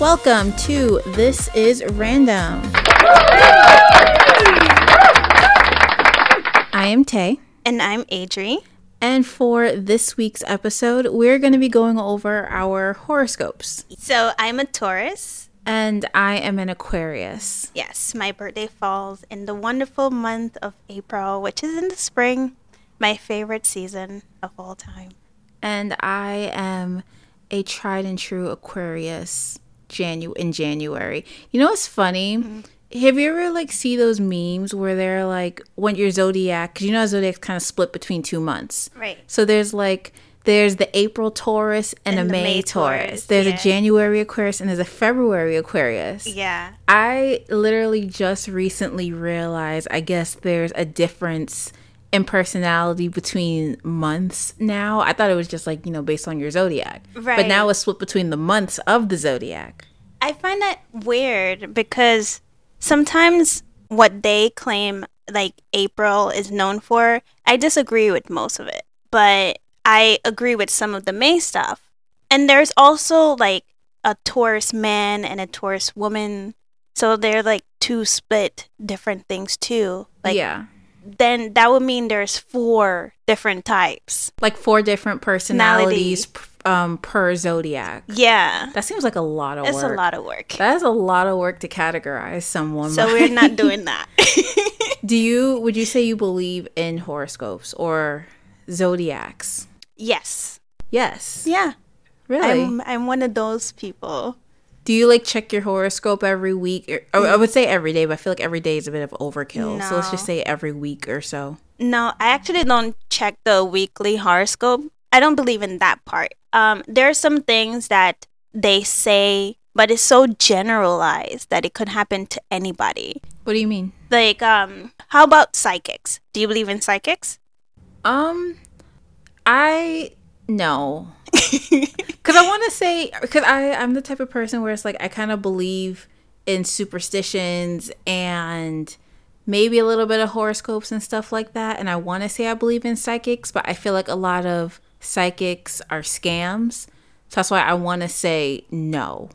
Welcome to This is Random. I am Tay. And I'm Adri. And for this week's episode, we're going to be going over our horoscopes. So I'm a Taurus. And I am an Aquarius. Yes, my birthday falls in the wonderful month of April, which is in the spring, my favorite season of all time. And I am a tried and true Aquarius Janu- in January. You know what's funny? Mm-hmm. Have you ever like see those memes where they're like when your zodiac because you know zodiac's kind of split between two months, right? So there's like there's the April Taurus and, and a May, May Taurus. Taurus. There's yeah. a January Aquarius and there's a February Aquarius. Yeah. I literally just recently realized I guess there's a difference in personality between months now. I thought it was just like, you know, based on your zodiac. Right. But now it's split between the months of the zodiac. I find that weird because sometimes what they claim like April is known for, I disagree with most of it. But I agree with some of the May stuff. And there's also like a Taurus man and a Taurus woman. So they're like two split different things too. Like Yeah. Then that would mean there's four different types. Like four different personalities um, per zodiac. Yeah. That seems like a lot of it's work. It's a lot of work. That is a lot of work to categorize someone. So by. we're not doing that. Do you would you say you believe in horoscopes or zodiacs? Yes. Yes. Yeah. Really? I'm I'm one of those people. Do you like check your horoscope every week? Or, I would say every day, but I feel like every day is a bit of overkill. No. So let's just say every week or so. No, I actually don't check the weekly horoscope. I don't believe in that part. Um, there are some things that they say, but it's so generalized that it could happen to anybody. What do you mean? Like, um, how about psychics? Do you believe in psychics? Um, I no, because I want to say because I I'm the type of person where it's like I kind of believe in superstitions and maybe a little bit of horoscopes and stuff like that. And I want to say I believe in psychics, but I feel like a lot of psychics are scams. So that's why I want to say no.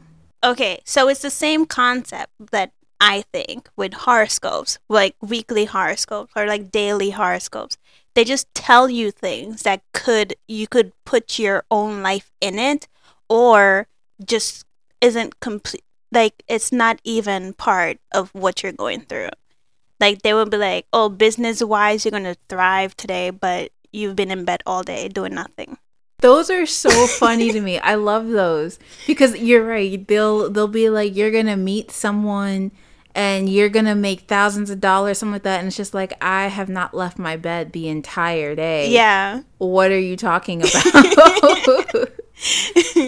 Okay, so it's the same concept that I think with horoscopes, like weekly horoscopes or like daily horoscopes. They just tell you things that could you could put your own life in it or just isn't complete like it's not even part of what you're going through. Like they will be like, "Oh, business wise, you're going to thrive today, but you've been in bed all day doing nothing." Those are so funny to me. I love those because you're right. They'll they'll be like you're going to meet someone and you're going to make thousands of dollars something like that and it's just like I have not left my bed the entire day. Yeah. What are you talking about?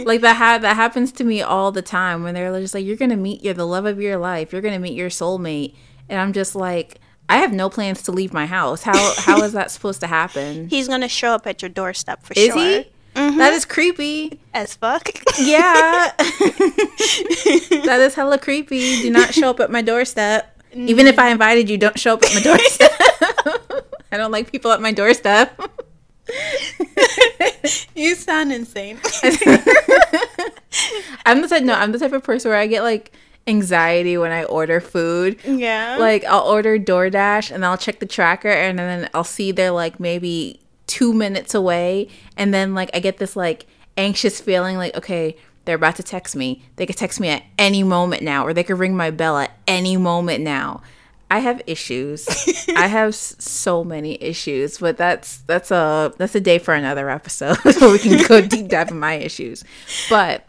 like that ha- that happens to me all the time when they're just like you're to meet you're the love of your life. You're to meet your soulmate and I'm just like I have no plans to leave my house. How how is that supposed to happen? He's gonna show up at your doorstep for is sure. Is he? Mm-hmm. That is creepy as fuck. Yeah, that is hella creepy. Do not show up at my doorstep. Mm. Even if I invited you, don't show up at my doorstep. I don't like people at my doorstep. you sound insane. I'm the type. No, I'm the type of person where I get like anxiety when I order food. Yeah. Like I'll order DoorDash and I'll check the tracker and then I'll see they're like maybe two minutes away and then like I get this like anxious feeling like okay they're about to text me. They could text me at any moment now or they could ring my bell at any moment now. I have issues. I have so many issues, but that's that's a that's a day for another episode where we can go deep dive in my issues. But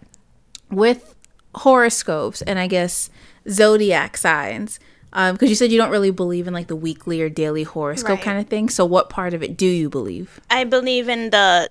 with horoscopes and I guess zodiac signs. Because um, you said you don't really believe in like the weekly or daily horoscope right. kind of thing. So, what part of it do you believe? I believe in the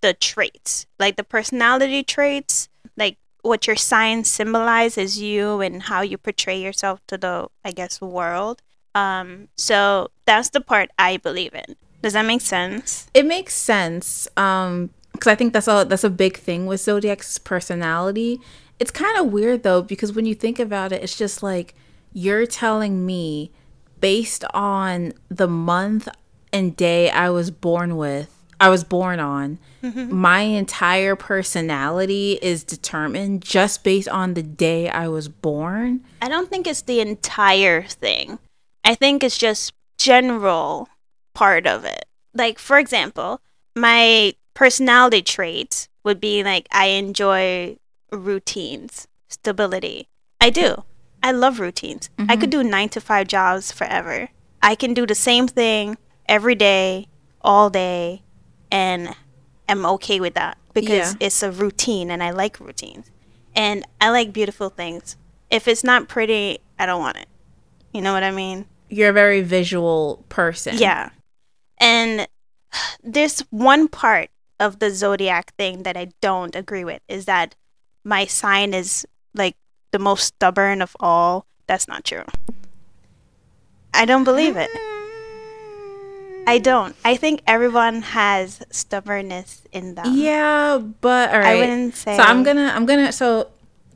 the traits, like the personality traits, like what your sign symbolizes you and how you portray yourself to the, I guess, world. Um, so that's the part I believe in. Does that make sense? It makes sense. Um, because I think that's a that's a big thing with zodiac's personality it's kind of weird though because when you think about it, it's just like you're telling me based on the month and day I was born with, I was born on. Mm-hmm. My entire personality is determined just based on the day I was born. I don't think it's the entire thing. I think it's just general part of it. Like for example, my personality traits would be like I enjoy routines, stability. I do. I love routines. I could mm-hmm. do 9 to 5 jobs forever. I can do the same thing every day, all day, and I'm okay with that because Yeah. it's a routine and I like routines. And I like beautiful things. If it's not pretty, I don't want it. You know what I mean? You're a very visual person. Yeah. And there's one part of the zodiac thing that I don't agree with is that my sign is like the most stubborn of all. That's not true. I don't believe it. I don't. I think everyone has stubbornness in them. Yeah, but all right. I wouldn't say- So I'm gonna I'm gonna so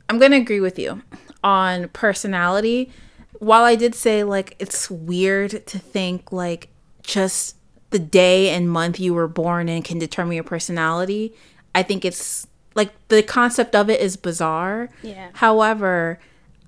I'm gonna agree with you on personality. While I did say like it's weird to think like just the day and month you were born in can determine your personality, I think it's like the concept of it is bizarre. Yeah. However,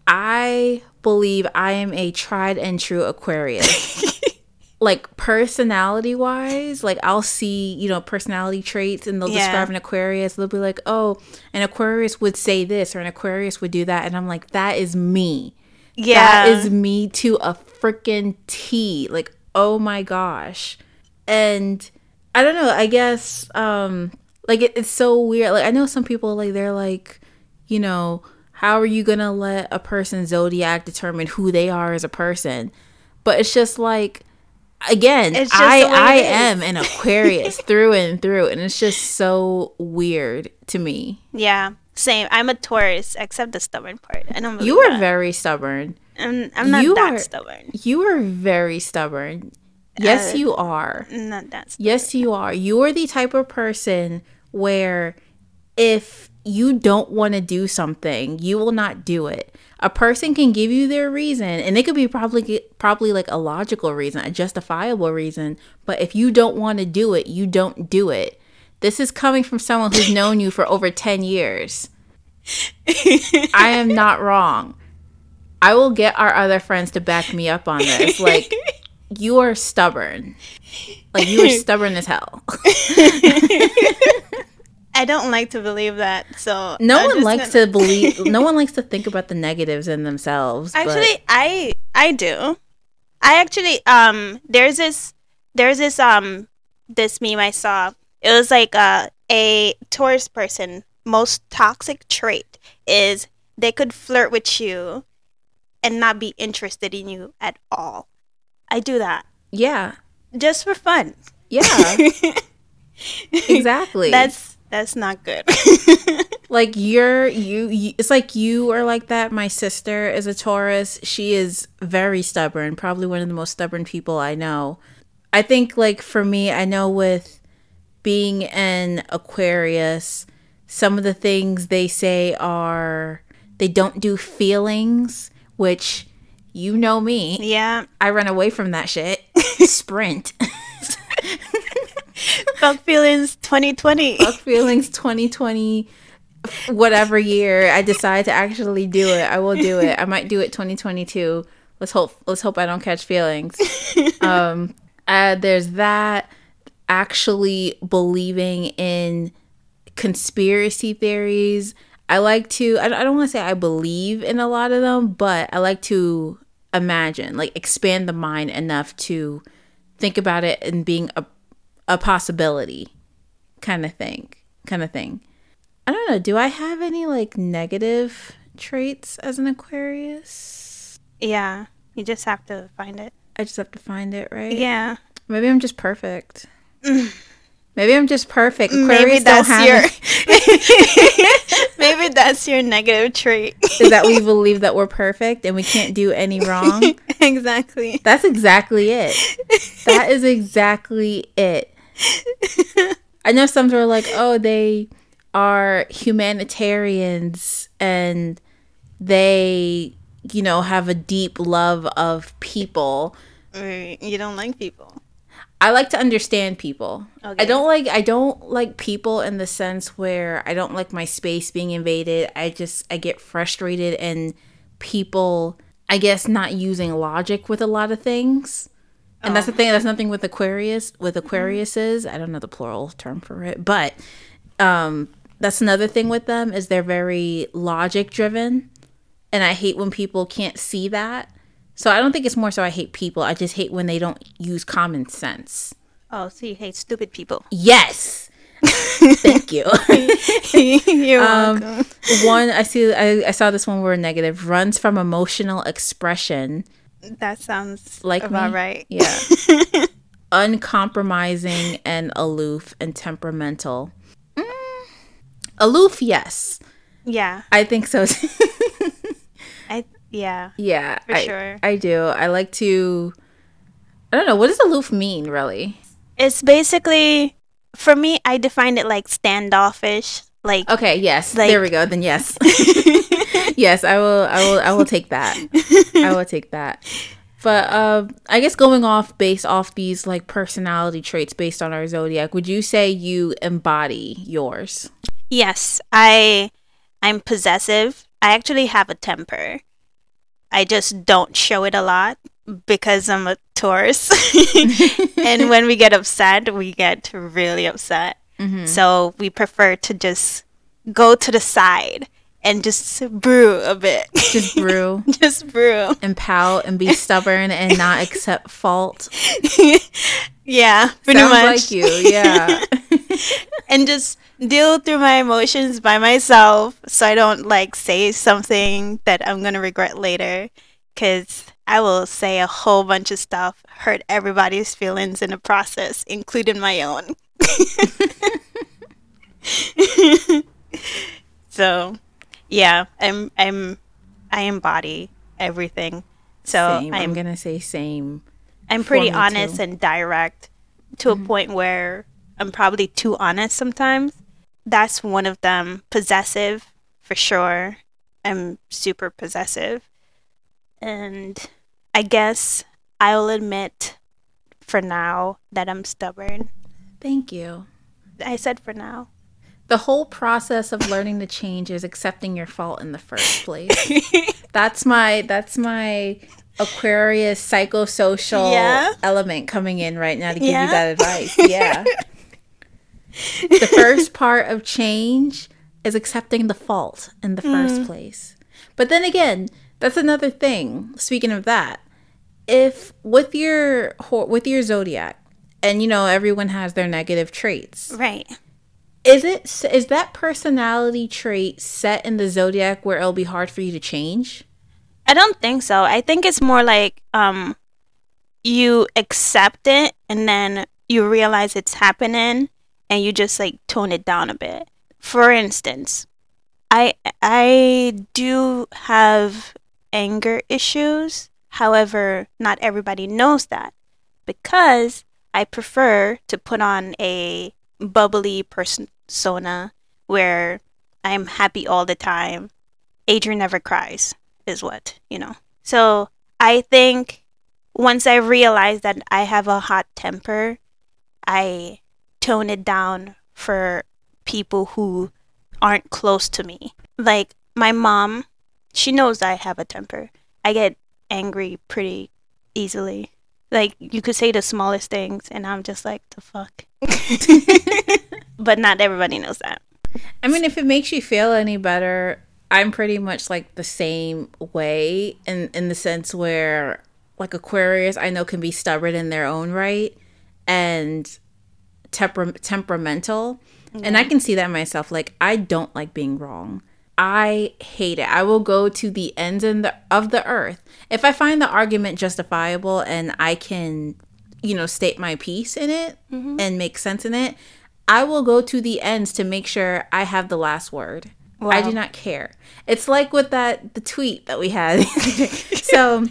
I believe I am a tried and true Aquarius. like personality wise, like I'll see, you know, personality traits and they'll Yeah. describe an Aquarius. They'll be like, oh, an Aquarius would say this or an Aquarius would do that. And I'm like, that is me. Yeah. That is me to a freaking T. Like, oh my gosh. And I don't know, I guess um like it, it's so weird. Like I know some people like they're like, you know, how are you going to let a person's zodiac determine who they are as a person? But it's just like again, just I the way it I am an Aquarius through and through and it's just so weird to me. yeah. Same. I'm a Taurus, except the stubborn part. I don't You are very stubborn. I'm, I'm not you that are- stubborn. You are very stubborn. Yes, Uh, you are. Not that stubborn. Yes, you are. You are the type of person where if you don't want to do something, you will not do it. A person can give you their reason, and it could be probably probably like a logical reason, a justifiable reason. But if you don't want to do it, you don't do it. This is coming from someone who's known you for over ten years. I am not wrong. I will get our other friends to back me up on this. Like you are stubborn. Like you were stubborn as hell. I don't like to believe that. So No I'm one likes gonna- to believe. No one likes to think about the negatives in themselves. but- Actually, I I do. I actually um there's this there's this um this meme I saw. It was like uh, a Taurus person most toxic trait is they could flirt with you and not be interested in you at all. I do that yeah, just for fun. yeah, exactly. That's that's not good. like you're you, you. It's like you are like that. My sister is a Taurus. She is very stubborn. Probably one of the most stubborn people I know. I think like for me, I know with being an Aquarius, some of the things they say are they don't do feelings, which you know me. yeah, I run away from that shit. Sprint. fuck feelings 2020. Fuck feelings 2020 whatever year I decide to actually do it. I will do it. I might do it 2022. Let's hope let's hope I don't catch feelings. Um uh, there's that actually believing in conspiracy theories. I like to I, I don't want to say I believe in a lot of them, but I like to imagine, like expand the mind enough to think about it and being a a possibility kind of thing. Kind of thing. I don't know, do I have any like negative traits as an Aquarius? yeah, you just have to find it. I just have to find it, right? Yeah. Maybe I'm just perfect. Maybe I'm just perfect. Aquarius Maybe that's have your. Maybe that's your negative trait. is that we believe that we're perfect and we can't do any wrong. exactly. That's exactly it. That is exactly it. I know some are like, oh, they are humanitarians and they, you know, have a deep love of people. You don't like people. I like to understand people. Okay. I don't like I don't like people in the sense where I don't like my space being invaded. I just I get frustrated and people I guess not using logic with a lot of things. And that's the thing. That's nothing with Aquarius. With Aquariuses, I don't know the plural term for it, but um, that's another thing with them is they're very logic driven, and I hate when people can't see that. So I don't think it's more so I hate people. I just hate when they don't use common sense. Oh, so you hate stupid people. Yes. Thank you. You're Um, welcome. one I see. I, I saw this one where negative runs from emotional expression. That sounds Like about me? right. Yeah. Uncompromising and aloof and temperamental. Mm, aloof, yes. Yeah. I think so. I yeah. yeah, For I, sure. I do. I like to. I don't know. What does aloof mean, really? It's basically for me I define it like standoffish. Like Okay. Yes. Like- there we go. Then yes. yes, I will. I will. I will take that. I will take that. But uh, I guess going off based off these like personality traits based on our zodiac, would you say you embody yours? Yes, I I'm possessive. I actually have a temper. I just don't show it a lot because I'm a Taurus. and when we get upset, we get really upset. Mm-hmm. So we prefer to just go to the side and just brew a bit. Just brew just brew. and pout and be stubborn and not accept fault. yeah, pretty Sounds much. like you. Yeah. and just deal through my emotions by myself so I don't like say something that I'm going to regret later cuz I will say a whole bunch of stuff hurt everybody's feelings in the process including my own. so, yeah, I'm I'm I embody everything. So, Same. I'm I'm gonna say same. I'm pretty me too. honest and direct to a mm-hmm. point where I'm probably too honest sometimes. That's one of them. Possessive, for sure. I'm super possessive. And I guess I'll admit for now that I'm stubborn. Thank you. I said for now. The whole process of learning to change is accepting your fault in the first place. that's my that's my Aquarius psychosocial Yeah. element coming in right now to give Yeah. you that advice. Yeah. the first part of change is accepting the fault in the first mm. place. But then again, that's another thing. Speaking of that, if with your with your zodiac, and you know everyone has their negative traits, Right. Is it is that personality trait set in the zodiac where it'll be hard for you to change? I don't think so. I think it's more like um you accept it and then you realize it's happening and you just like tone it down a bit. For instance, I I do have anger issues. However, not everybody knows that because I prefer to put on a bubbly persona where I'm happy all the time. Adrian never cries is what, you know. So I think once I realize that I have a hot temper, I tone it down for people who aren't close to me. Like my mom, she knows I have a temper. I get angry pretty easily. Like you could say the smallest things and I'm just like the fuck. but not everybody knows that. I mean, if it makes you feel any better, I'm pretty much like the same way in in the sense where like Aquarius, I know can be stubborn in their own right and temper- temperamental, and I can see that myself. Like I don't like being wrong. I hate it. I will go to the ends in the, of the earth if I find the argument justifiable and I can, you know, state my piece in it mm-hmm. and make sense in it. I will go to the ends to make sure I have the last word. I do not care. It's like with that the tweet that we had. so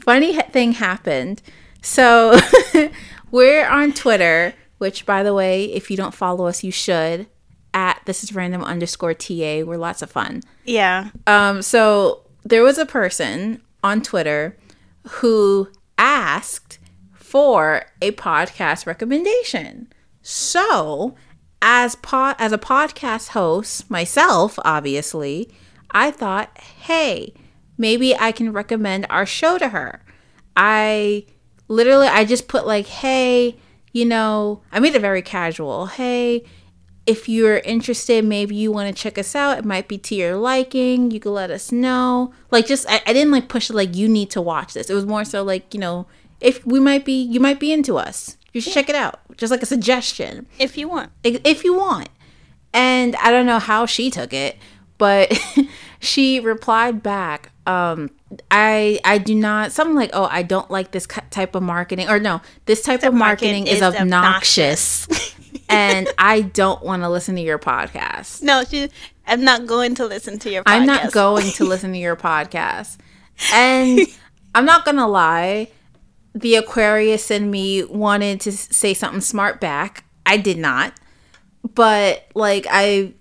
funny thing happened. So we're on Twitter, which by the way, if you don't follow us, you should. At this is random underscore TA. We're lots of fun. Yeah. Um, so there was a person on Twitter who asked for a podcast recommendation. So, as po- as a podcast host myself, obviously, I thought, "Hey, maybe I can recommend our show to her." I literally I just put like, "Hey, you know, I made it very casual. Hey, if you're interested, maybe you want to check us out. It might be to your liking. You can let us know. Like, just I, I didn't like push it like you need to watch this. It was more so like you know, if we might be, you might be into us. You should check it out. Just like a suggestion, If you want. if if you want. And I don't know how she took it, but she replied back. Um, I I do not something like oh I don't like this type of marketing or no this type of marketing is, obnoxious, and I don't want to listen to your podcast. No, she. I'm not going to listen to your. podcast. I'm not going to listen to your podcast. And I'm not going to lie, the Aquarius in me wanted to say something smart back. I did not. But like I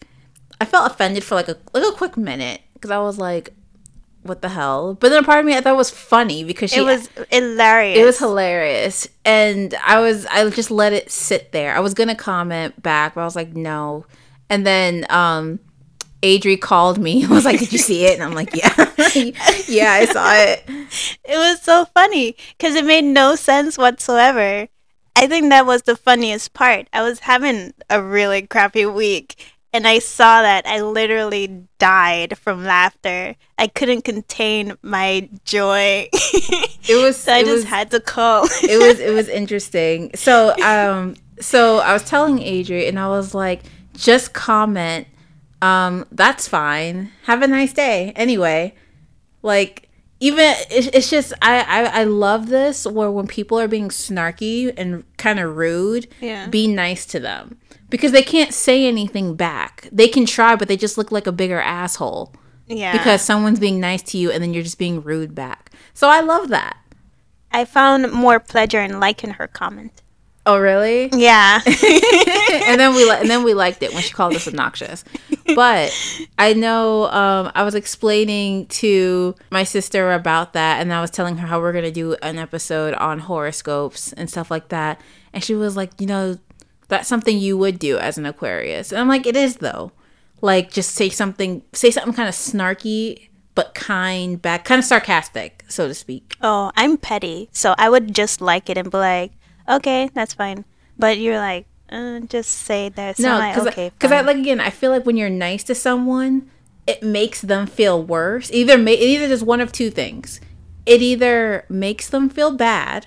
I felt offended for like a like a quick minute cuz I was like what the hell? But then a part of me I thought was funny because she It was hilarious. it was hilarious and i was i just let it sit there i was gonna comment back but i was like no and then um adri called me and was like did you see it and i'm like yeah yeah i saw it It was so funny because it made no sense whatsoever. I think that was the funniest part. I was having a really crappy week and I saw that. I literally died from laughter. I couldn't contain my joy. it was so I just was, had to call. it was it was interesting so um so i was telling adri and i was like just comment um that's fine have a nice day anyway like even it's, it's just I, I i love this where when people are being snarky and kind of rude Yeah. be nice to them because they can't say anything back they can try but they just look like a bigger asshole yeah. because someone's being nice to you and then you're just being rude back so i love that I found more pleasure in liking her comment. oh really Yeah. and then we li- and then we liked it when she called us obnoxious. But I know um, I was explaining to my sister about that, and I was telling her how we're gonna do an episode on horoscopes and stuff like that, and she was like, you know, that's something you would do as an Aquarius, and I'm like, it is though. Like, just say something, say something kind of snarky but kind back, kind of sarcastic, so to speak. oh, I'm petty. So I would just like it and be like, okay, that's fine. But you're like, uh, just say that. So No, I'm like, because okay. because I like again, I feel like when you're nice to someone, it makes them feel worse. Either ma- it either does one of two things. It either makes them feel bad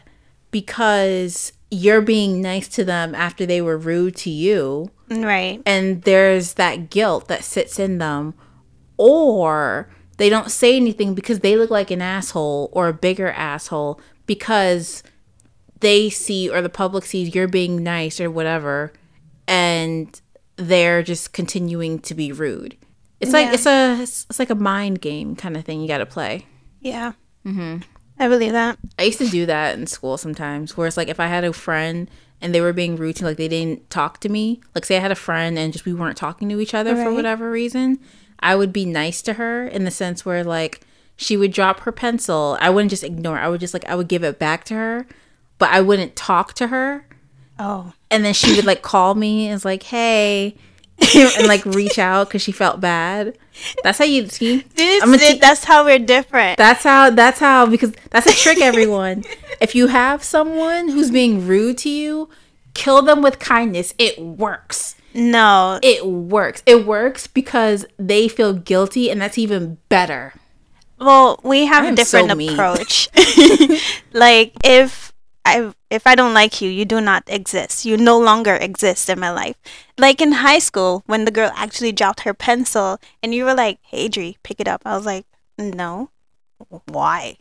because you're being nice to them after they were rude to you, Right. and there's that guilt that sits in them, or they don't say anything because they look like an asshole or a bigger asshole because they see or the public sees you're being nice or whatever and they're just continuing to be rude it's like Yeah. it's a it's, it's like a mind game kind of thing you got to play Yeah. Mm-hmm. I believe that. i used to do that in school sometimes where it's like if i had a friend and they were being rude to like they didn't talk to me like say i had a friend and just we weren't talking to each other for whatever reason i would be nice to her in the sense where like she would drop her pencil i wouldn't just ignore it. i would just like i would give it back to her but i wouldn't talk to her Oh. and then she would like call me and was like hey and like reach out because she felt bad that's how you see? This, I'm that's how we're different. that's how that's how because that's a trick everyone. If you have someone who's being rude to you kill them with kindness. It works. No. it works. It works because they feel guilty and that's even better. Well, we have a different so approach. like if I if I don't like you, you do not exist. You no longer exist in my life. Like in high school, when the girl actually dropped her pencil and you were like, "Hey, Dre, pick it up." I was like, "No, why?"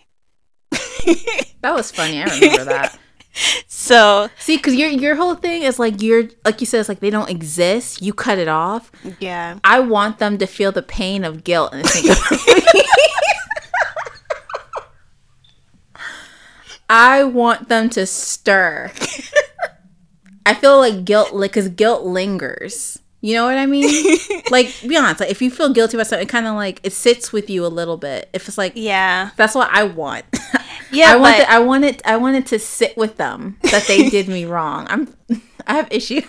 that was funny i remember that So see because your your whole thing is like you're like you said it's like they don't exist you cut it off yeah, I want them to feel the pain of guilt and think of I want them to stir. I feel like guilt, like, cause guilt lingers. You know what I mean? like, be honest. Like, if you feel guilty about something, it kind of like it sits with you a little bit. If it's like, Yeah. that's what I want. Yeah, I want. but- it- I want it. I wanted to sit with them that they did me wrong. I'm. I have issues.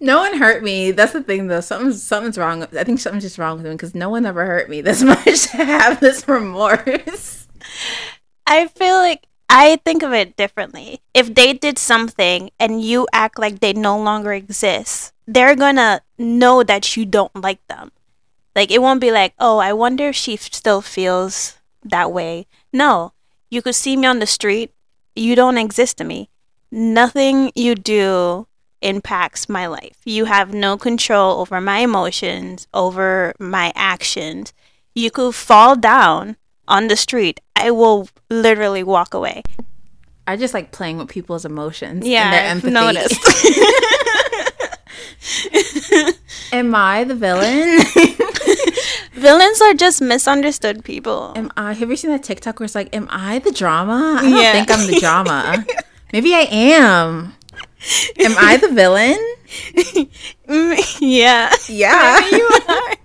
no one hurt me. That's the thing, though. Something's something's wrong. I think something's just wrong with me because no one ever hurt me this much to have this remorse. I feel like I think of it differently. If they did something and you act like they no longer exist, they're gonna know that you don't like them. Like it won't be like, oh, I wonder if she still feels that way. No, you could see me on the street. You don't exist to me. Nothing you do impacts my life. You have no control over my emotions, over my actions. You could fall down on the street. I will literally walk away. I just like playing with people's emotions. Yeah, and their I've empathy. noticed. Am I the villain? Villains are just misunderstood people. Am I? Have you seen that TikTok where it's like, "Am I the drama?" I don't Yeah. think I'm the drama. Maybe I am. Am I the villain? Yeah. Yeah, Maybe you are.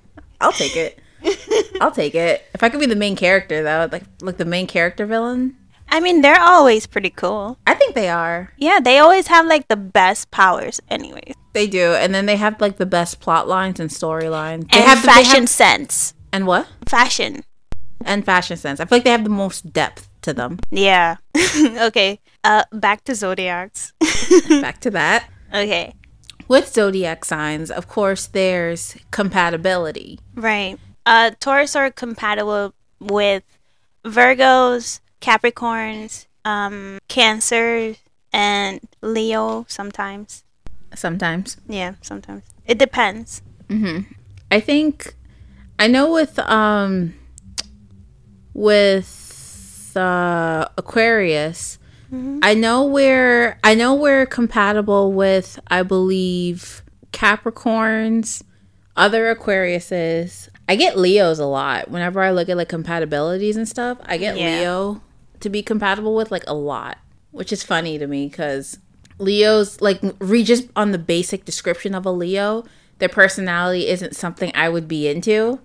I'll take it. I'll take it. If I could be the main character, though, like like the main character villain, I mean, they're always pretty cool. I think they are. Yeah, they always have like the best powers, anyways. They do, and then they have like the best plot lines and storylines. They And have the- fashion have- sense. and what Fashion. and fashion sense. I feel like they have the most depth to them. Yeah. okay. Uh, back to zodiacs. Back to that. okay. With zodiac signs, of course, there's compatibility. Right. Uh, Taurus are compatible with Virgos, Capricorns, um, Cancer, and Leo sometimes. Sometimes. Yeah, sometimes. It depends. I think I know with um with uh Aquarius I know we're I know we're compatible with I believe Capricorns, other Aquariuses. I get Leos a lot. Whenever I look at like compatibilities and stuff, I get Yeah. Leo to be compatible with like a lot, which is funny to me cuz Leos like read just on the basic description of a Leo, their personality isn't something I would be into.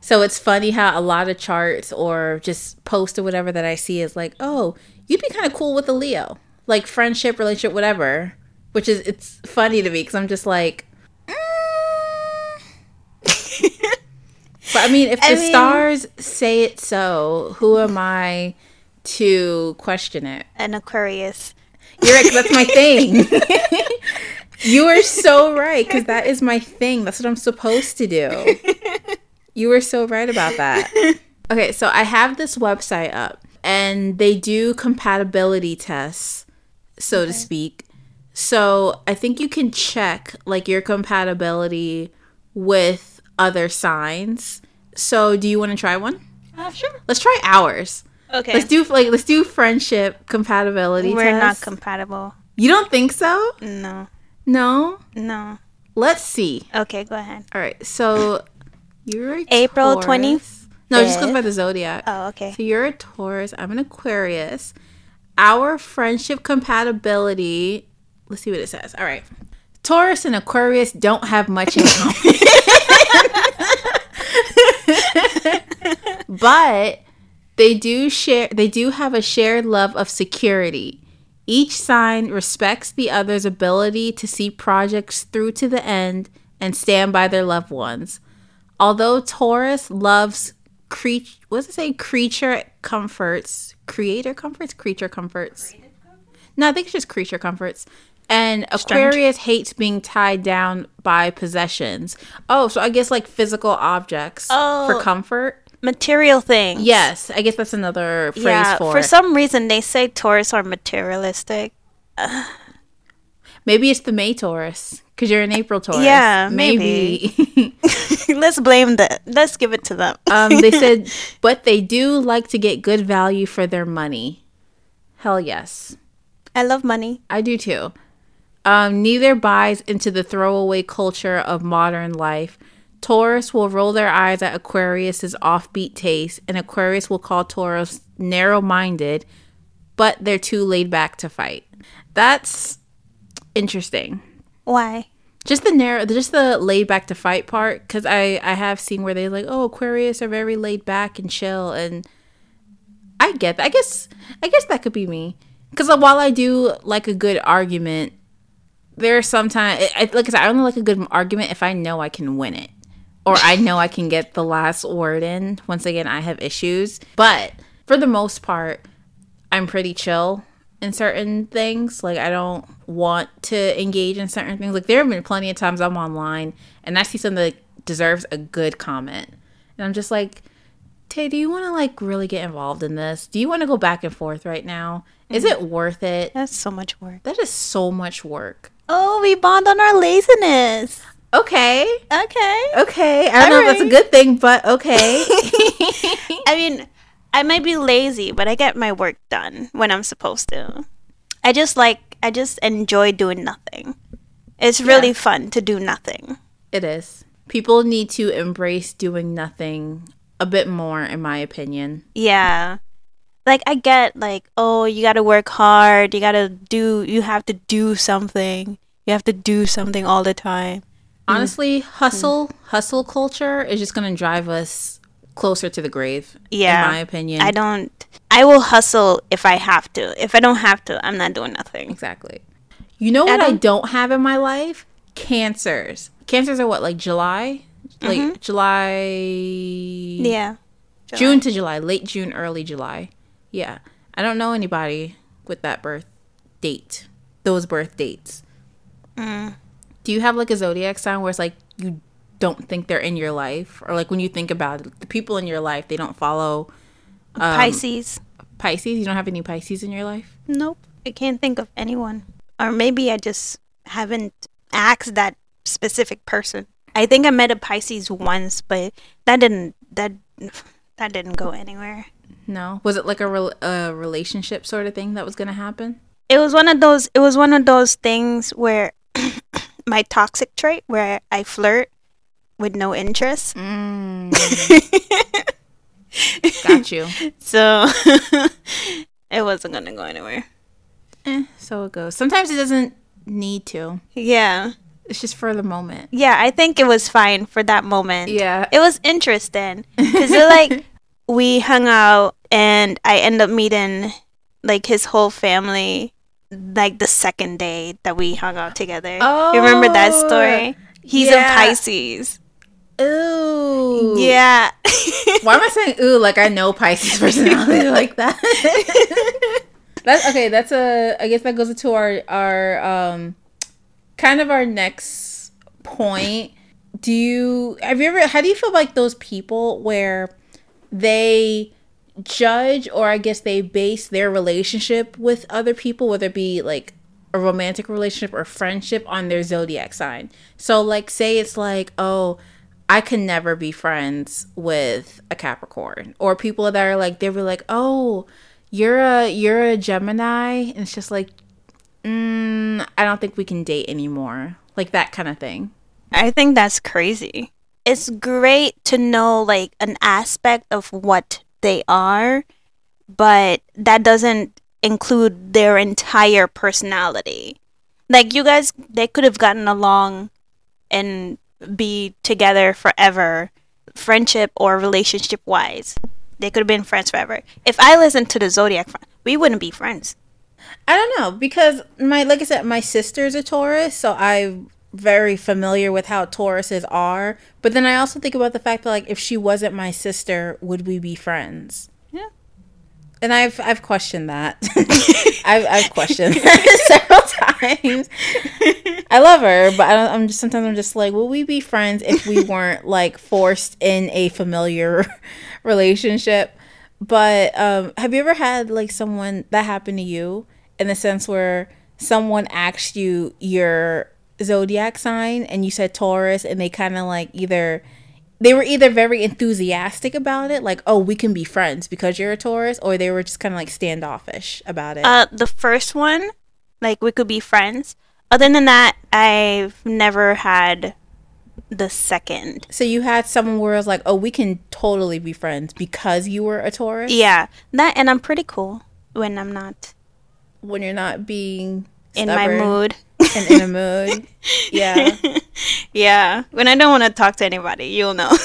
So it's funny how a lot of charts or just posts or whatever that I see is like, oh, you'd be kind of cool with a Leo, like friendship, relationship, whatever. Which is it's funny to me because I'm just like, mm. But I mean, if I the mean- stars say it so, who am I to question it? An Aquarius. You're that's my thing. you are so right, because that is my thing. That's what I'm supposed to do. You were so right about that. Okay, so I have this website up, and they do compatibility tests, so to speak. So I think you can check like your compatibility with other signs. So do you want to try one? Uh, sure. Let's try ours. Okay. Let's do like let's do friendship compatibility. We're not compatible. You don't think so? No. No. No. Let's see. Okay, go ahead. All right. So you're a April. 20th? No, just goes by the zodiac. Oh, okay. So you're a Taurus. I'm an Aquarius. Our friendship compatibility. Let's see what it says. All right. Taurus and Aquarius don't have much in common. but they do share they do have a shared love of security. Each sign respects the other's ability to see projects through to the end and stand by their loved ones. Although Taurus loves creature what does it say creature comforts, creator comforts, creature comforts. No, I think it's just creature comforts. And Aquarius hates being tied down by possessions. Oh, so I guess like physical objects for Oh. comfort. Material things. Yes, I guess that's another phrase Yeah. for, For it. some reason, they say Taurus are materialistic. maybe it's the May Taurus because you're an April Taurus. Yeah, maybe. Let's blame that. Let's give it to them. um, they said, but they do like to get good value for their money. Hell yes, I love money. I do too. Um, neither buys into the throwaway culture of modern life. Taurus will roll their eyes at Aquarius's offbeat taste, and Aquarius will call Taurus narrow-minded, but they're too laid back to fight. That's interesting. Why? just the narrow, just the laid back to fight part. Because I I have seen where they like, oh, Aquarius are very laid back and chill, and I get that. I guess I guess that could be me. Because while I do like a good argument, there are sometimes I, like I said, I only like a good argument if I know I can win it, or I know I can get the last word in. Once again, I have issues, but for the most part, I'm pretty chill in certain things. Like I don't want to engage in certain things. Like there have been plenty of times I'm online and I see something that deserves a good comment, and I'm just like, Tay, do you want to like really get involved in this? Do you want to go back and forth right now? Is mm. it worth it? That's so much work. That is so much work. Oh, we bond on our laziness. Okay. Okay. Okay. I don't know if that's a good thing, but okay. I mean, I might be lazy, but I get my work done when I'm supposed to. I just like I just enjoy doing nothing. It's really Yeah. fun to do nothing. it is. People need to embrace doing nothing a bit more, in my opinion. Yeah. Like I get like, oh, you got to work hard. You got to do you have to do something. You have to do something all the time. Mm. Honestly, hustle, mm. hustle culture is just going to drive us closer to the grave. Yeah. In my opinion. I don't I will hustle if I have to. If I don't have to, I'm not doing nothing. Exactly. You know what I don't- don't have in my life? Cancers. Cancers are what, like July? Like mm-hmm. July. Yeah. June to July, late June, early July. Yeah. I don't know anybody with that birth date, those birth dates. Mm. Do you have like a zodiac sign where it's like you don't think they're in your life? Or like when you think about it, the people in your life, they don't follow um, Pisces. Pisces? You don't have any Pisces in your life? Nope. I can't think of anyone. Or maybe I just haven't asked that specific person. I think I met a Pisces once, but that didn't that that didn't go anywhere. No. Was it like a, rel a relationship sort of thing that was going to happen? It was one of those it was one of those things where my toxic trait where I flirt with no interest. Mm. Got you. So it wasn't going to go anywhere. Eh, so it goes. Sometimes it doesn't need to. Yeah. It's just for the moment. Yeah, I think it was fine for that moment. Yeah. It was interesting because like we hung out and I end up meeting like his whole family like the second day that we hung out together. Oh, you remember that Oh, story? He's yeah. a Pisces. Ooh. Yeah. Why am I saying ooh like I know Pisces personality like that? that's okay, that's a I guess that goes into our our um kind of our next point. Do you have you ever how do you feel like those people where they judge or I guess they base their relationship with other people, whether it be like a romantic relationship or friendship on their zodiac sign. So like say it's like, oh, I can never be friends with a Capricorn. Or people that are like they were like, Oh, you're a you're a Gemini and it's just like mm, I don't think we can date anymore. Like that kind of thing. I think that's crazy. It's great to know like an aspect of what they are, but that doesn't include their entire personality. Like you guys they could have gotten along and be together forever, friendship or relationship wise. They could have been friends forever. If I listened to the zodiac, we wouldn't be friends. I don't know because my like I said, my sister's a Taurus, so I'm very familiar with how Tauruses are. But then I also think about the fact that like if she wasn't my sister, would we be friends? Yeah. And I've I've questioned that. I've I've questioned that several times. I love her, but I don't, I'm just sometimes I'm just like, will we be friends if we weren't like forced in a familiar relationship? But um, have you ever had like someone that happened to you in the sense where someone asked you your zodiac sign and you said Taurus and they kind of like either they were either very enthusiastic about it, like, oh, we can be friends because you're a Taurus, or they were just kind of like standoffish about it. Uh, the first one, like we could be friends. Other than that, I've never had the second. so you had someone where it was like, oh, we can totally be friends because you were a Taurus Yeah, that and I'm pretty cool when I'm not when you're not being in my mood. And in a mood. Yeah. yeah. When I don't want to talk to anybody, you'll know.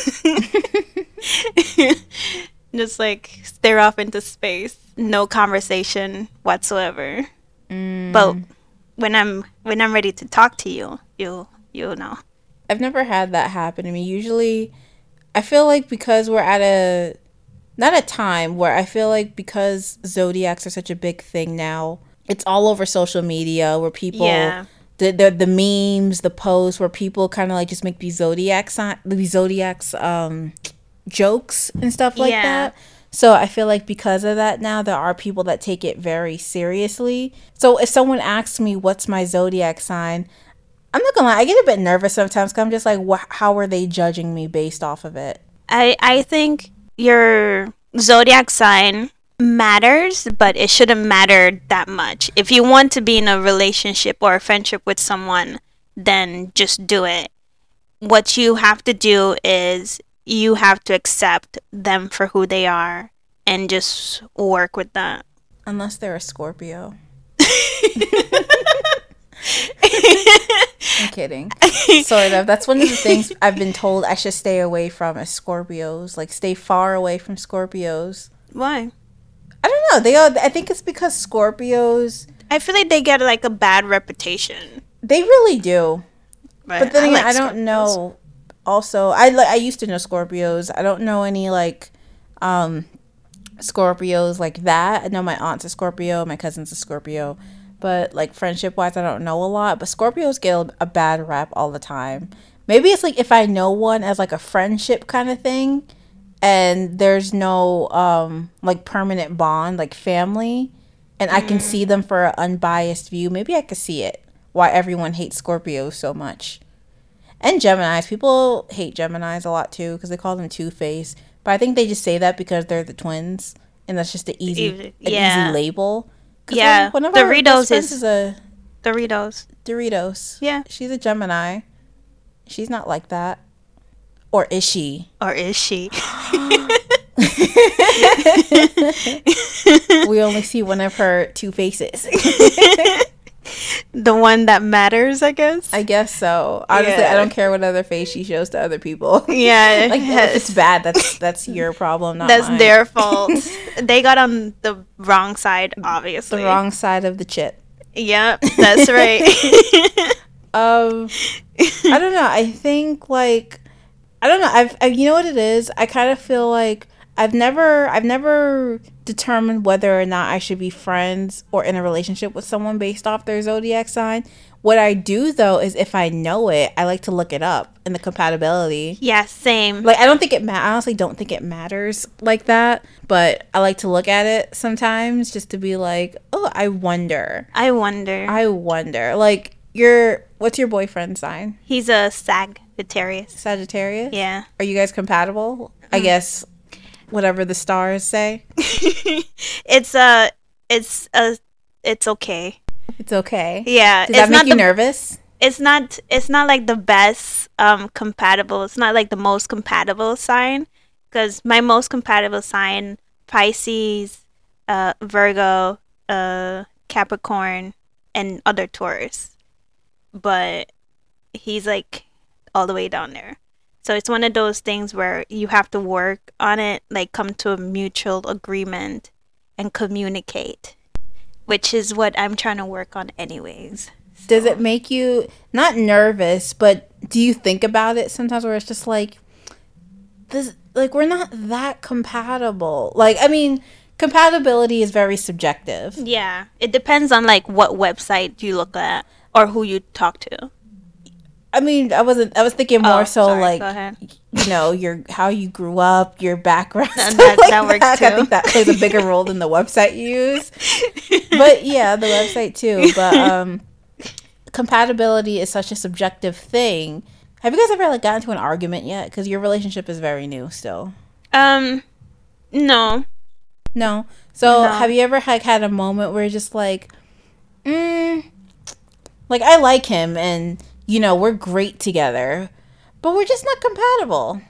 Just like stare off into space, no conversation whatsoever. Mm. But when I'm when I'm ready to talk to you, you'll you'll know. I've never had that happen to me. Usually, I feel like because we're at a not a time where I feel like because zodiacs are such a big thing now, it's all over social media where people Yeah. the the, the memes, the posts where people kind of like just make these zodiac sign these zodiacs um jokes and stuff like Yeah. that. So I feel like because of that now there are people that take it very seriously. So if someone asks me what's my zodiac sign, I'm not gonna lie, I get a bit nervous sometimes because I'm just like, wh- how are they judging me based off of it? I I think your zodiac sign matters, but it shouldn't matter that much. If you want to be in a relationship or a friendship with someone, then just do it. What you have to do is you have to accept them for who they are and just work with that. Unless they're a Scorpio. I'm kidding. Sort of. That's one of the things I've been told I should stay away from is Scorpios. Like stay far away from Scorpios. Why? I don't know. They are I think it's because Scorpios I feel like they get like a bad reputation. they really do. But then again, like I don't Scorpios. know. Also, I I used to know Scorpios. I don't know any like um Scorpios like that. I know my aunt's a Scorpio, my cousin's a Scorpio, but like friendship wise, I don't know a lot. But Scorpios get a, a bad rap all the time. Maybe it's like if I know one as like a friendship kind of thing, and there's no um like permanent bond, like family, and I can see them for an unbiased view. Maybe I could see it. Why everyone hates Scorpios so much and Gemini's. People hate Gemini's a lot too because they call them Two Face. But I think they just say that because they're the twins, and that's just an easy, Easy- an yeah. easy label. Yeah, one, one of Doritos is- is a Doritos. Doritos. Yeah. she's a Gemini. She's not like that, or is she? Or is she? we only see one of her two faces. the one that matters, I guess. I guess so. Honestly, Yeah. I don't care what other face she shows to other people. yeah, like if it's bad, that's that's your problem, not that's mine. their fault. they got on the wrong side, obviously. the wrong side of the chip. Yep, that's right. Um, I don't know. I think like I don't know. I've, i you know what it is. I kind of feel like I've never I've never determined whether or not I should be friends or in a relationship with someone based off their zodiac sign. What I do though is if I know it, I like to look it up and the compatibility. yeah, same. Like I don't think it ma- I honestly don't think it matters like that, but I like to look at it sometimes just to be like, "Oh, I wonder." I wonder. I wonder. Like your what's your boyfriend's sign? He's a Sagittarius. Sagittarius? Yeah. Are you guys compatible? I guess whatever the stars say. it's a. It's a. It's okay. It's okay. Yeah, Does that make you the nervous? it's not it's not like the best um compatible it's not like the most compatible sign because my most compatible sign pisces uh virgo uh capricorn and other taurus but he's like all the way down there so it's one of those things where you have to work on it like come to a mutual agreement and communicate which is what i'm trying to work on anyways Does it make you not nervous, but do you think about it sometimes where it's just like this like we're not that compatible. Like I mean, compatibility is very subjective. Yeah, it depends on like what website you look at or who you talk to. I mean, I wasn't I was thinking more Oh, so sorry, like you know, your how you grew up, your background. That- that- like that works I too. think that plays a bigger role than the website you use. But yeah, the website too. But um compatibility is such a subjective thing. Have you guys ever like gotten into an argument yet? Because your relationship is very new still. Um, no, No. So No. have you ever like had a moment where you're just like, mm, like I like him and you know we're great together, but we're just not compatible.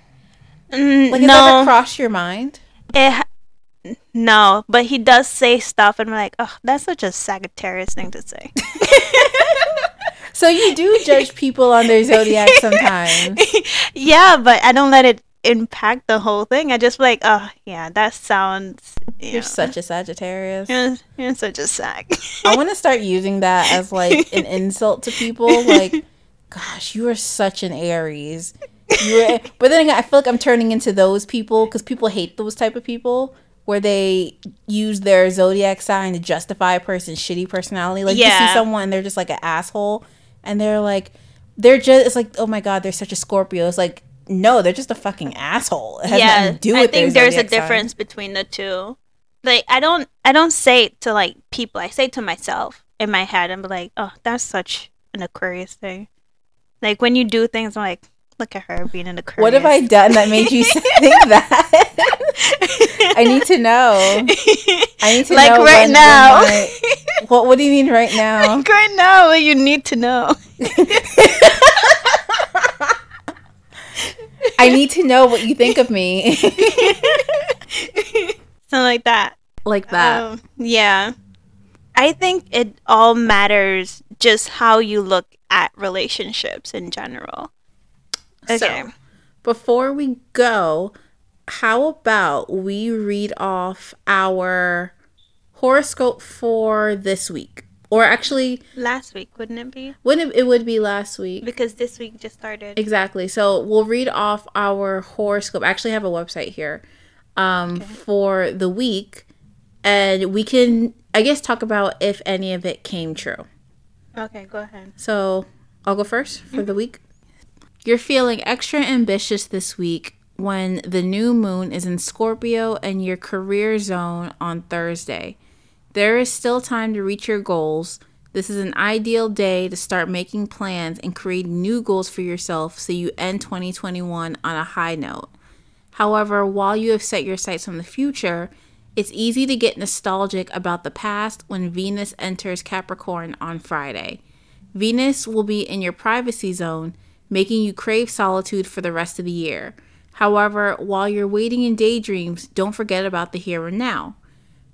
Mm, Like has that ever no, crossed your mind? it, ha- no. But he does say stuff, and I'm like, oh, that's such a Sagittarius thing to say. So you do judge people on their zodiac sometimes. yeah, but I don't let it impact the whole thing. I just like, oh yeah, that sounds. You You're know, such a Sagittarius. You're, you're such a sack. I want to start using that as like an insult to people. Like, gosh, you are such an Aries. You're, but then again, I feel like I'm turning into those people because people hate those type of people where they use their zodiac sign to justify a person's shitty personality. Like you see someone and they're just like an asshole, and they're like, they're just it's like, oh my god, they're such a Scorpio. It's like, no, they're just a fucking asshole. It has yeah, nothing to do I think there's a sign. difference between the two. Like I don't, I don't say it to like people. I say it to myself in my head. I'm like, oh, that's such an Aquarius thing. Like when you do things, I'm like, look at her being an Aquarius. What have I done that made you think that? I need to know. I need to like know Like right when- when now. what What do you mean right now? like right now, you need to know. I need to know what you think of me. Something like that. like that. Um, yeah. I think it all matters just how you look at relationships in general. Okay. So, before we go, how about we read off our horoscope for this week? Or actually, Last week, wouldn't it be? when it, it would be last week. Because this week just started. Exactly. So we'll read off our horoscope. I actually have a website here um, for the week, and we can, I guess, talk about if any of it came true. Okay, go ahead. So I'll go first for the week. You're feeling extra ambitious this week when the new moon is in Scorpio and your career zone on Thursday. There is still time to reach your goals. This is an ideal day to start making plans and creating new goals for yourself so you end 2021 on a high note. However, while you have set your sights on the future, it's easy to get nostalgic about the past when Venus enters Capricorn on Friday. Venus will be in your privacy zone, making you crave solitude for the rest of the year. However, while you're waiting in daydreams, don't forget about the here and now.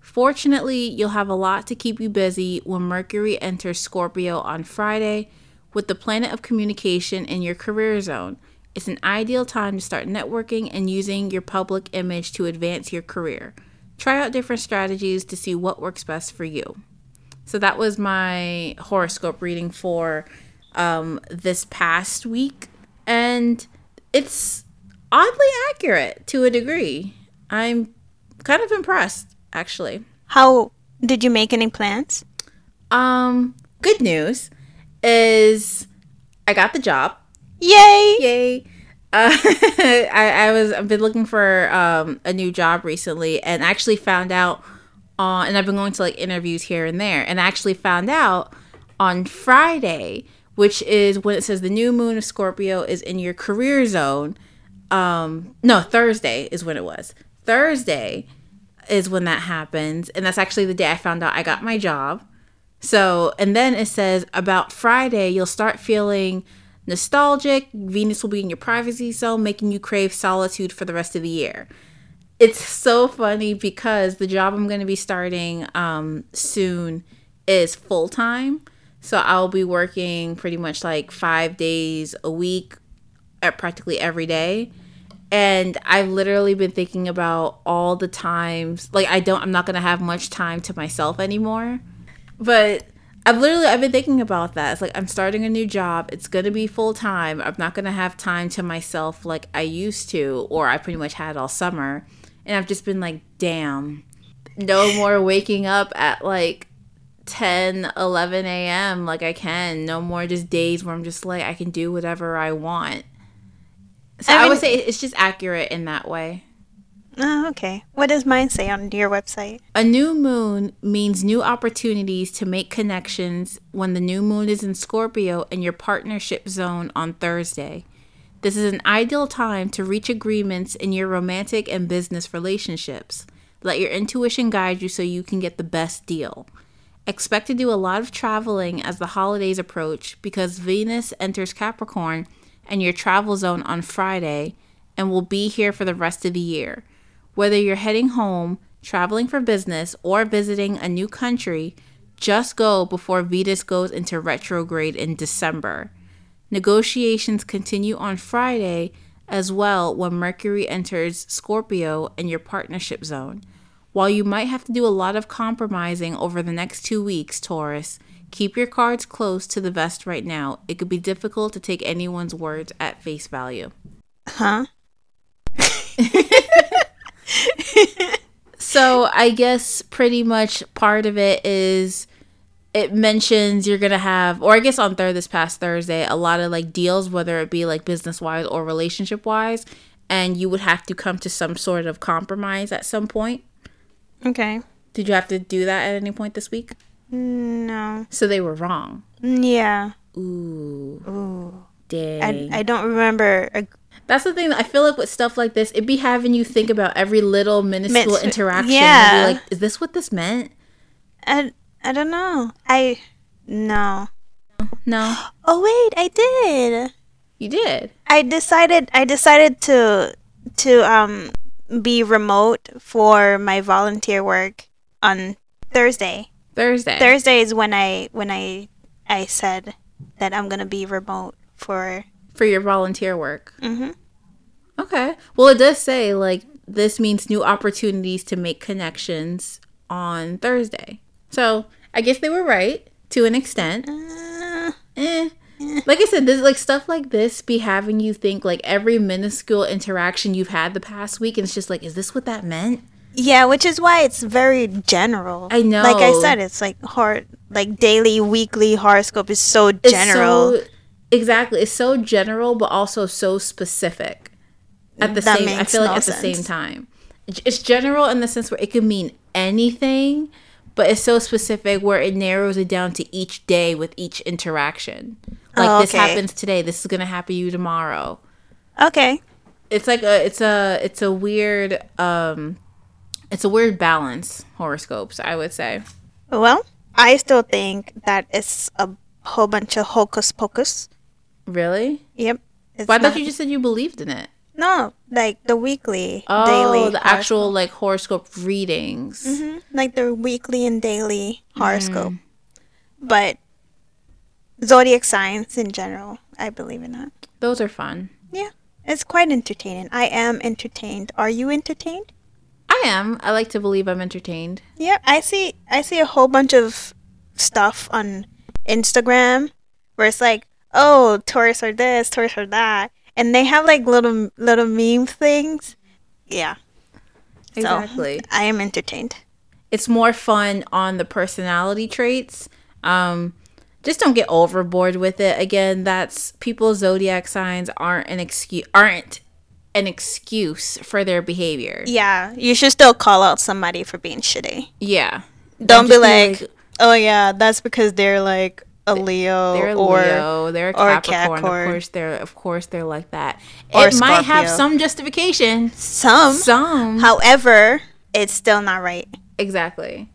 Fortunately, you'll have a lot to keep you busy when Mercury enters Scorpio on Friday with the planet of communication in your career zone. It's an ideal time to start networking and using your public image to advance your career. Try out different strategies to see what works best for you. So that was my horoscope reading for um, this past week, and it's oddly accurate to a degree. I'm kind of impressed, actually. How did you make any plans? Um, good news is I got the job. Yay! Yay! I, I was I've been looking for um, a new job recently, and actually found out on and I've been going to like interviews here and there, and I actually found out on Friday, which is when it says the new moon of Scorpio is in your career zone. Um, no, Thursday is when it was. Thursday is when that happens, and that's actually the day I found out I got my job. So, and then it says about Friday, you'll start feeling nostalgic. Venus will be in your privacy zone, making you crave solitude for the rest of the year. It's so funny because the job I'm going to be starting um, soon is full time. So I'll be working pretty much like five days a week, at practically every day. And I've literally been thinking about all the times, like I don't, I'm not gonna have much time to myself anymore. But I've literally, I've been thinking about that. It's like I'm starting a new job. It's gonna be full time. I'm not gonna have time to myself like I used to, or I pretty much had all summer. And I've just been like, damn, no more waking up at like 10 11 a.m like i can no more just days where i'm just like i can do whatever i want so I i, would say it's just accurate in that way Oh, okay. What does mine say on your website? a new moon means new opportunities to make connections when the new moon is in scorpio in your partnership zone on thursday this is an ideal time to reach agreements in your romantic and business relationships let your intuition guide you so you can get the best deal Expect to do a lot of traveling as the holidays approach because Venus enters Capricorn and your travel zone on Friday and will be here for the rest of the year. Whether you're heading home, traveling for business, or visiting a new country, just go before Venus goes into retrograde in December. Negotiations continue on Friday as well when Mercury enters Scorpio in your partnership zone. While you might have to do a lot of compromising over the next two weeks, Taurus, keep your cards close to the vest right now. It could be difficult to take anyone's words at face value. Huh? So I guess pretty much part of it is it mentions you're gonna have, or I guess on third this past Thursday, a lot of like deals, whether it be like business wise or relationship wise, and you would have to come to some sort of compromise at some point. Okay. Did you have to do that at any point this week? No. So they were wrong. Yeah. Ooh, Ooh. dang. I, I don't remember. That's the thing. That I feel like with stuff like this, it'd be having you think about every little minuscule Minus- interaction. yeah. Like, is this what this meant? I, I don't know. I. No. No, Oh, wait. I did. you did. I decided I decided to to um be remote for my volunteer work on Thursday. Thursday. Thursday is when I when I I said that I'm gonna be remote for. For your volunteer work. Mhm. Okay. Well, it does say like this means new opportunities to make connections on Thursday. So I guess they were right to an extent. Uh, Eh. Like I said, this like stuff like this be having you think like every minuscule interaction you've had the past week, and it's just like, is this what that meant? yeah, which is why it's very general. I know. Like I said, it's like hard. Like daily, weekly horoscope is so It's general. Exactly. It's so general, but also so specific. At the That same, I feel like no at the same time, It's- general in the sense where it could mean anything, but it's so specific where it narrows it down to each day with each interaction. Like Oh, this happens today. This is gonna happen to you tomorrow. okay. It's like a, it's a, it's a weird, um, it's a weird balance horoscopes. I would say. Well, I still think that it's a whole bunch of hocus pocus. Really? Yep. It's But I thought not- you just said you believed in it. No, like the weekly, Oh, daily, the actual like horoscope readings. hmm like the weekly and daily horoscope. Mm. But zodiac signs in general, I believe in that. Those are fun. Yeah, it's quite entertaining. I am entertained. Are you entertained? I am. I like to believe I'm entertained. Yeah, I see. I see a whole bunch of stuff on Instagram where it's like, oh, Tauruses are this, Tauruses are that, and they have like little little meme things. Yeah, So, Exactly. I am entertained. It's more fun on the personality traits. Um, just don't get overboard with it. Again, that's people's zodiac signs aren't an excuse aren't an excuse for their behavior. Yeah, you should still call out somebody for being shitty. Yeah. Don't be just like, oh yeah, that's because they're like a Leo they're a or Leo, they're a or a Capricorn. Of course, they're of course they're like that. Or it might have some justification. some. Some. However, it's still not right. Exactly.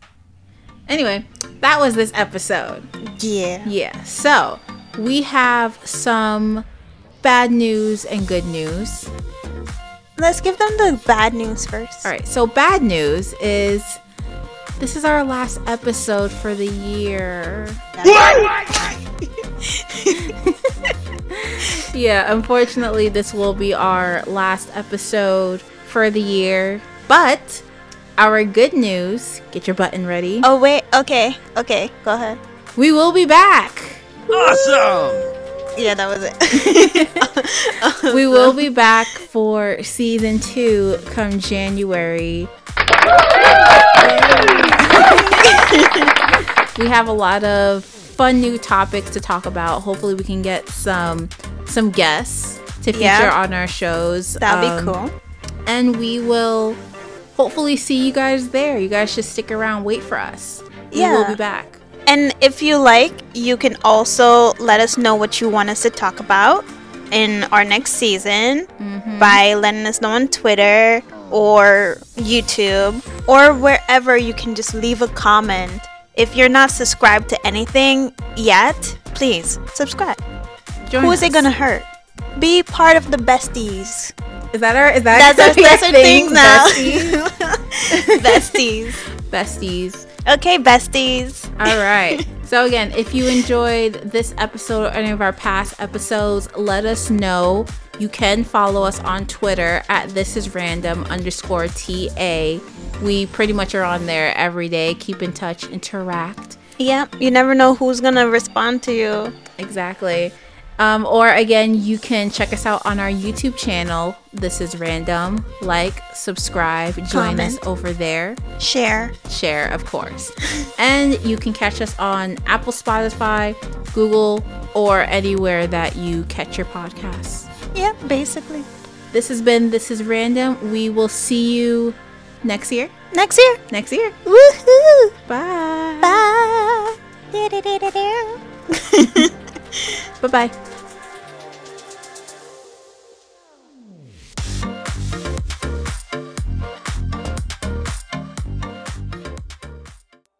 Anyway, that was this episode. Yeah. Yeah. So we have some bad news and good news. Let's give them the bad news first. All right. So bad news is this is our last episode for the year. Yeah, unfortunately, this will be our last episode for the year. But our good news, get your button ready. Oh wait. Okay. Okay. Go ahead. We will be back. Awesome! Yeah, that was it. We will be back for season two come January. we have a lot of fun new topics to talk about. Hopefully, we can get some some guests to feature Yeah. on our shows. That'd Um, be cool. and we will hopefully see you guys there. You guys should stick around, wait for us. Yeah. We will be back. And if you like, you can also let us know what you want us to talk about in our next season mm-hmm. by letting us know on Twitter or YouTube or wherever you can just leave a comment. If you're not subscribed to anything yet, please subscribe. Join Who is it gonna hurt? Be part of the besties. Is that our? Is that That's our, that's our thing now. Besties. besties. Besties. Okay, besties. All right. So again, if you enjoyed this episode or any of our past episodes, let us know. You can follow us on Twitter at this is random underscore TA. We pretty much are on there every day. Keep in touch, interact. Yep, you never know who's gonna respond to you. Exactly. Um, or again, you can check us out on our YouTube channel. This is random. Like, subscribe, join us over there. Share. Share, of course. and you can catch us on Apple, Spotify, Google, or anywhere that you catch your podcasts. Yep, basically. This has been This is Random. We will see you next year. Next year. Next year. Woohoo! Bye. Bye. Bye bye.